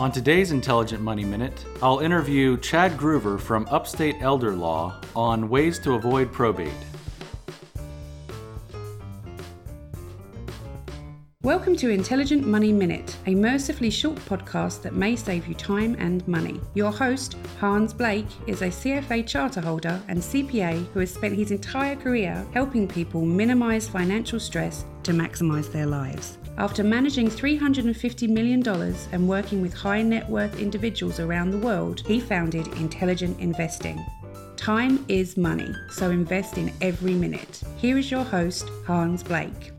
On today's Intelligent Money Minute, I'll interview Chad Groover from Upstate Elder Law on ways to avoid probate. Welcome to Intelligent Money Minute, a mercifully short podcast that may save you time and money. Your host, Hans Blake, is a CFA charter holder and CPA who has spent his entire career helping people minimize financial stress to maximize their lives. After managing $350 million and working with high net worth individuals around the world, he founded Intelligent Investing. Time is money, so invest in every minute. Here is your host, Hans Blake.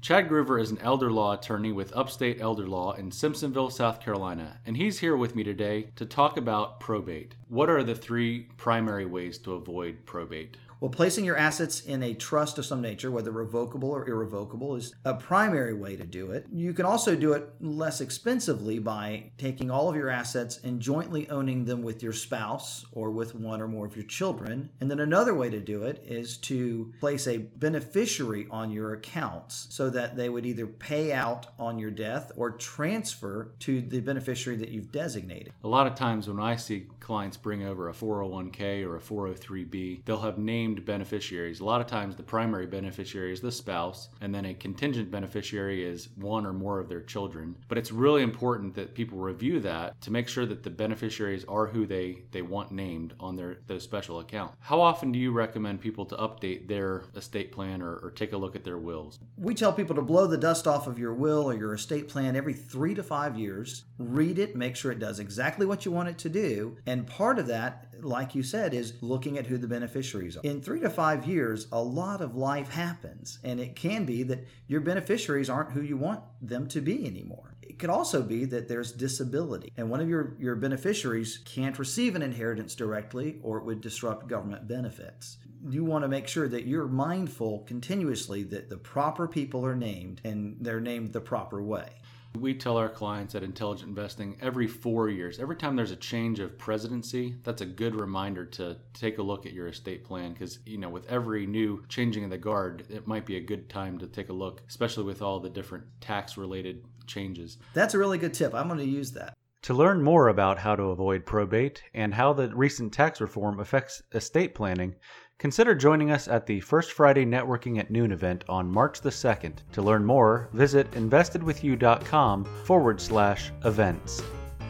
Chad Groover is an elder law attorney with Upstate Elder Law in Simpsonville, South Carolina, and he's here with me today to talk about probate. What are the three primary ways to avoid probate? Well, placing your assets in a trust of some nature, whether revocable or irrevocable, is a primary way to do it. You can also do it less expensively by taking all of your assets and jointly owning them with your spouse or with one or more of your children. And then another way to do it is to place a beneficiary on your accounts so that they would either pay out on your death or transfer to the beneficiary that you've designated. A lot of times when I see clients bring over a 401k or a 403b, they'll have named named beneficiaries. A lot of times, the primary beneficiary is the spouse, and then a contingent beneficiary is one or more of their children. But it's really important that people review that to make sure that the beneficiaries are who they, they want named on their, their special account. How often do you recommend people to update their estate plan or, or take a look at their wills? We tell people to blow the dust off of your will or your estate plan every three to five years. Read it, make sure it does exactly what you want it to do. And part of that like you said, is looking at who the beneficiaries are. In three to five years, a lot of life happens, and it can be that your beneficiaries aren't who you want them to be anymore. It could also be that there's disability, and one of your, your beneficiaries can't receive an inheritance directly, or it would disrupt government benefits. You want to make sure that you're mindful continuously that the proper people are named and they're named the proper way. We tell our clients at Intelligent Investing every four years, every time there's a change of presidency, that's a good reminder to take a look at your estate plan because, you know, with every new changing of the guard, it might be a good time to take a look, especially with all the different tax related changes. That's a really good tip. I'm going to use that. To learn more about how to avoid probate and how the recent tax reform affects estate planning, Consider joining us at the First Friday Networking at Noon event on March the 2nd. To learn more, visit investedwithyou.com forward slash events.